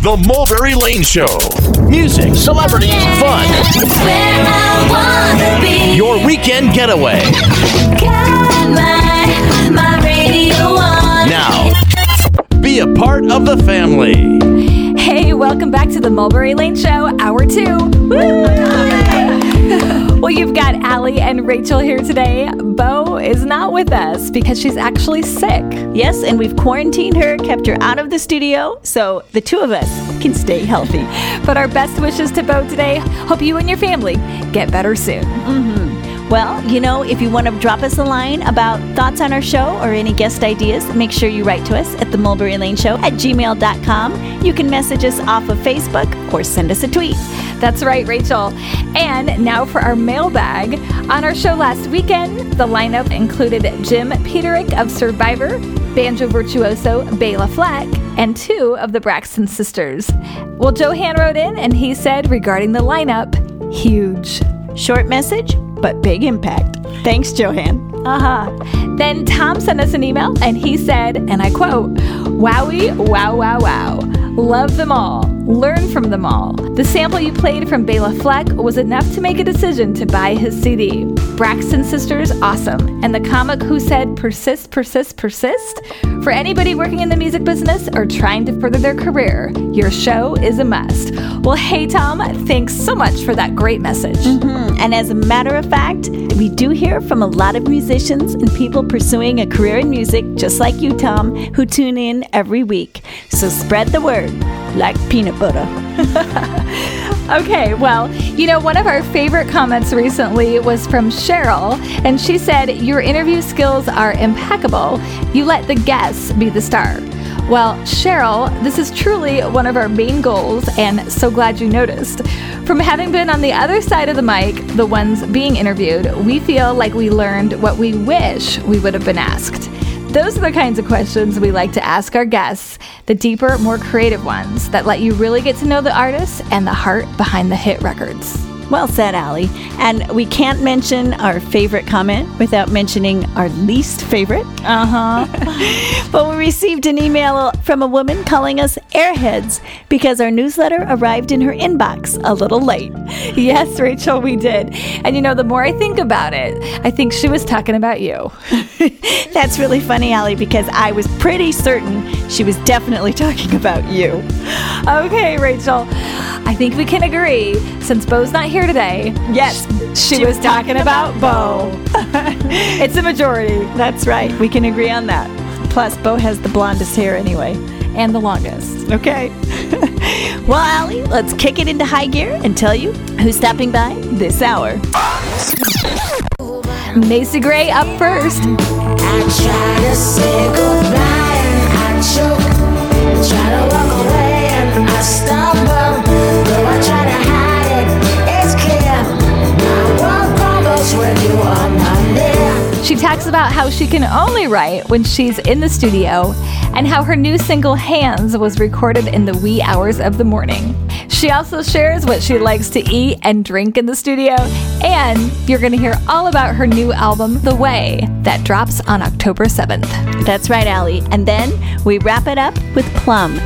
The Mulberry Lane Show. Music, celebrities, fun. Where I wanna be. Your weekend getaway. Got my, my radio on. Now, be a part of the family. Hey, welcome back to the Mulberry Lane Show, hour two. Woo! well, you've got Allie and Rachel here today. Bo is not with us because she's actually sick. Yes, and we've quarantined her, kept her out of the studio, so the two of us can stay healthy. But our best wishes to Bo today. Hope you and your family get better soon. Mm-hmm. Well, you know, if you want to drop us a line about thoughts on our show or any guest ideas, make sure you write to us at the Mulberry Lane Show at gmail.com. You can message us off of Facebook or send us a tweet. That's right, Rachel. And now for our mailbag. On our show last weekend, the lineup included Jim Peterick of Survivor, banjo virtuoso Bela Fleck, and two of the Braxton sisters. Well, Johan wrote in and he said regarding the lineup, huge. Short message, but big impact. Thanks, Johan. Uh huh. Then Tom sent us an email and he said, and I quote, Wowie, wow, wow, wow. Love them all. Learn from them all. The sample you played from Bela Fleck was enough to make a decision to buy his CD. Braxton Sisters, awesome. And the comic who said persist, persist, persist? For anybody working in the music business or trying to further their career, your show is a must. Well, hey, Tom, thanks so much for that great message. Mm-hmm. And as a matter of fact, we do hear from a lot of musicians and people pursuing a career in music, just like you, Tom, who tune in every week. So spread the word like peanut butter. Okay, well, you know, one of our favorite comments recently was from Cheryl, and she said, Your interview skills are impeccable. You let the guests be the star. Well, Cheryl, this is truly one of our main goals, and so glad you noticed. From having been on the other side of the mic, the ones being interviewed, we feel like we learned what we wish we would have been asked. Those are the kinds of questions we like to ask our guests, the deeper, more creative ones that let you really get to know the artist and the heart behind the hit records. Well said, Allie. And we can't mention our favorite comment without mentioning our least favorite. Uh huh. But we received an email from a woman calling us airheads because our newsletter arrived in her inbox a little late. yes, Rachel, we did. And you know, the more I think about it, I think she was talking about you. That's really funny, Allie, because I was pretty certain she was definitely talking about you. Okay, Rachel, I think we can agree, since Bo's not here today, Yes, she, was talking about Bo. it's a majority That's right. We can agree on that. Plus, Bo has the blondest hair anyway. and the longest. Okay. well, Allie, let's kick it into high gear and tell you who's stopping by this hour. Macy Gray up first. She talks about how she can only write when she's in the studio and how her new single Hands was recorded in the wee hours of the morning. She also shares what she likes to eat and drink in the studio, and you're going to hear all about her new album, The Way, that drops on October 7th. That's right, Allie. And then we wrap it up with Plumb.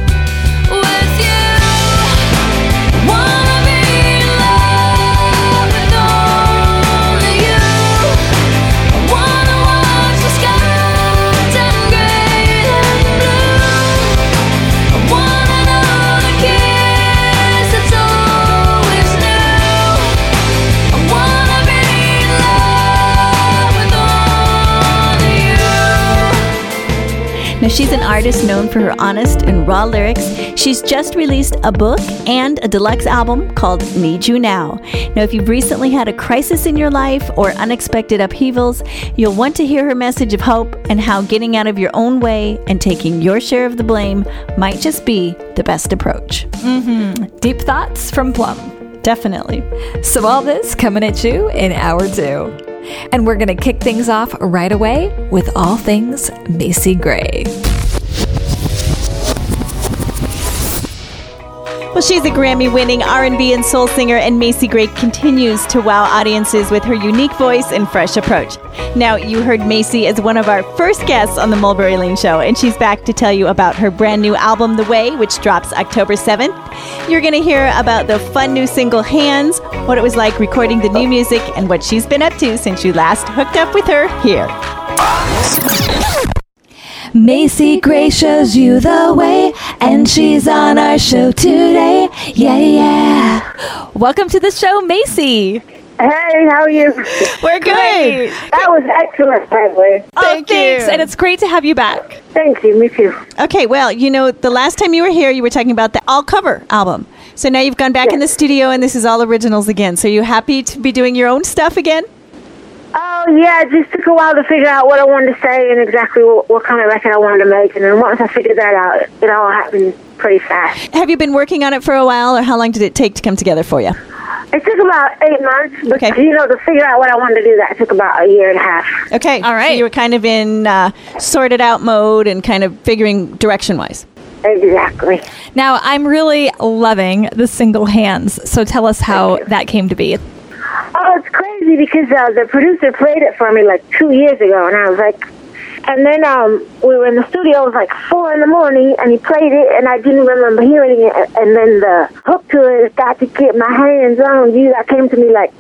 Now, she's an artist known for her honest and raw lyrics. She's just released a book and a deluxe album called Need You Now. Now, if you've recently had a crisis in your life or unexpected upheavals, you'll want to hear her message of hope and how getting out of your own way and taking your share of the blame might just be the best approach. Mm-hmm. Deep thoughts from Plumb. Definitely. So, all this coming at you in hour two. And we're going to kick things off right away with all things Macy Gray. Well, she's a Grammy-winning R&B and soul singer, and Macy Gray continues to wow audiences with her unique voice and fresh approach. Now, you heard Macy as one of our first guests on the Mulberry Lane Show, and she's back to tell you about her brand new album, The Way, which drops October 7th. You're going to hear about the fun new single, Hands, what it was like recording the new music, and what she's been up to since you last hooked up with her here. Macy Gray shows you the way, and she's on our show today. Yeah, yeah. Welcome to the show, Macy. Hey, how are you? We're good. That was excellent, by the way. Oh, Thank oh, thanks. you. And it's great to have you back. Thank you, me too. Okay, well, you know, the last time you were here, you were talking about the all cover album. So now you've gone back in the studio and this is all originals again. So you happy to be doing your own stuff again? Oh, yeah, it just took a while to figure out what I wanted to say and exactly what, what kind of record I wanted to make. And then once I figured that out, it all happened pretty fast. Have you been working on it for a while or how long did it take to come together for you? It took about eight months, but, Okay. you know, to figure out what I wanted to do, that took about a year and a half. Okay. All right. So you were kind of in uh, sorted out mode and kind of figuring direction wise. Exactly. Now, I'm really loving the single hands. So tell us how that came to be. Oh, it's crazy because uh, the producer played it for me like two years ago, and I was like, and then um, we were in the studio. It was like four in the morning, and he played it, and I didn't remember hearing it. And then the hook to it got to get my hands on you. That came to me like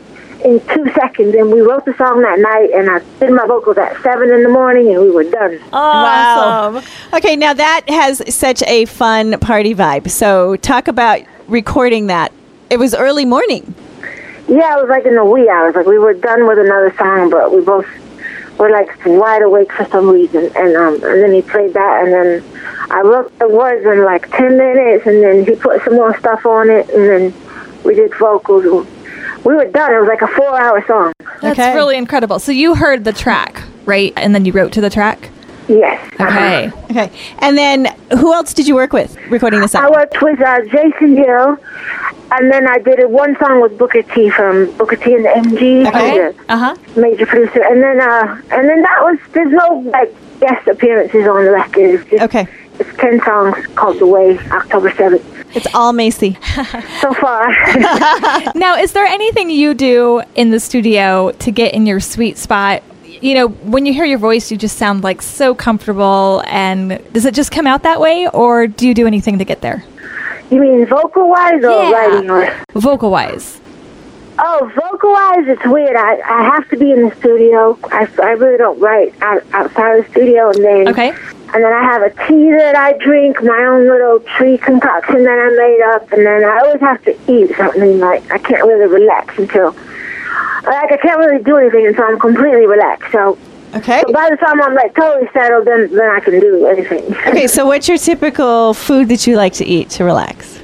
in two seconds, and we wrote the song that night, and I did my vocals at seven in the morning, and we were done. Wow. Okay, now that has such a fun party vibe. So talk about recording that. It was early morning. Yeah, it was like in the wee hours. Like we were done with another song, but we both were like wide awake for some reason. And um, and then he played that, and then I wrote the words in like ten minutes, and then he put some more stuff on it, and then we did vocals. and We were done. It was like a four-hour song. That's Okay. really incredible. So you heard the track, right? And then you wrote to the track? Yes. Okay. Okay. And then who else did you work with recording this I worked with uh, Jason Gill, and then I did a one song with Booker T from Booker T and the MG. Okay. He's Uh huh. major producer, and then uh, and then that was there's no like guest appearances on the record. It's just, Okay. It's ten songs called The Way, October seventh. It's all Macy. So far, Now, is there anything you do in the studio to get in your sweet spot? You know, when you hear your voice, you just sound like so comfortable. And does it just come out that way, or do you do anything to get there? you mean vocal wise or Yeah. writing or? Vocal wise. Oh, vocal wise, it's weird. I, I have to be in the studio. I, I really don't write out, outside of the studio, and then Okay. and then I have a tea that I drink, my own little tree concoction that I made up, and then I always have to eat something. Like I can't really relax until like I can't really do anything until I'm completely relaxed. So, Okay. so by the time I'm like totally settled, then then I can do anything. Okay, so what's your typical food that you like to eat to relax?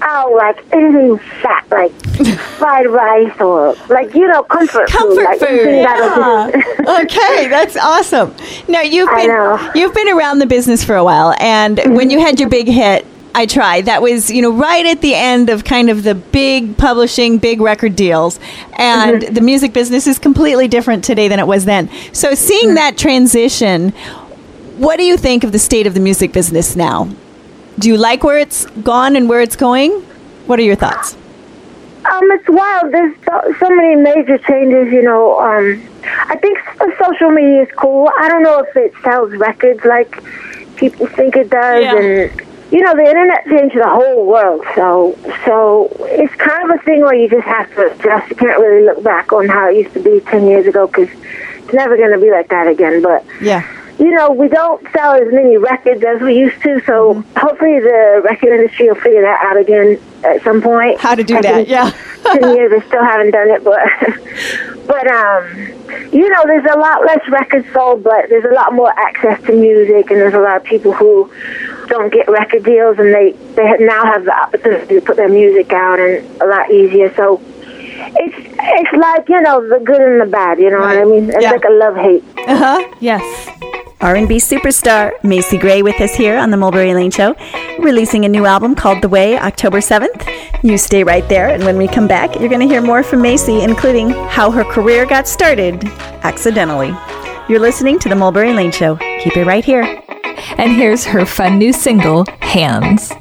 Oh, like anything fat, like fried rice or like you know comfort, food. Comfort like food. Yeah. okay, that's awesome. Now you've been you've been around the business for a while, and when mm-hmm. you had your big hit, I tried. That was you know right at the end of kind of the big publishing, big record deals, and the music business is completely different today than it was then. So seeing that transition, what do you think of the state of the music business now? Do you like where it's gone and where it's going? What are your thoughts? Um, it's wild. There's so, so many major changes, you know. Um, I think social media is cool. I don't know if it sells records like people think it does, Yeah. and you know, the internet changed the whole world. So, so it's kind of a thing where you just have to adjust. You can't really look back on how it used to be ten years ago because it's never going to be like that again. But Yeah. you know, we don't sell as many records as we used to, so Mm-hmm. hopefully the record industry will figure that out again at some point. How to do I that? Yeah. Ten years, I still haven't done it, but but um, you know, there's a lot less records sold, but there's a lot more access to music, and there's a lot of people who don't get record deals, and they they now have the opportunity to put their music out, and a lot easier. So. It's it's like you know the good and the bad, you know what I Right. mean? It's Yeah. like a love hate. Uh huh. Yes. R&B superstar Macy Gray with us here on the Mulberry Lane Show, releasing a new album called The Way October 7th. You stay right there, and when we come back, you're going to hear more from Macy, including how her career got started accidentally. You're listening to the Mulberry Lane Show. Keep it right here. And here's her fun new single, Hands.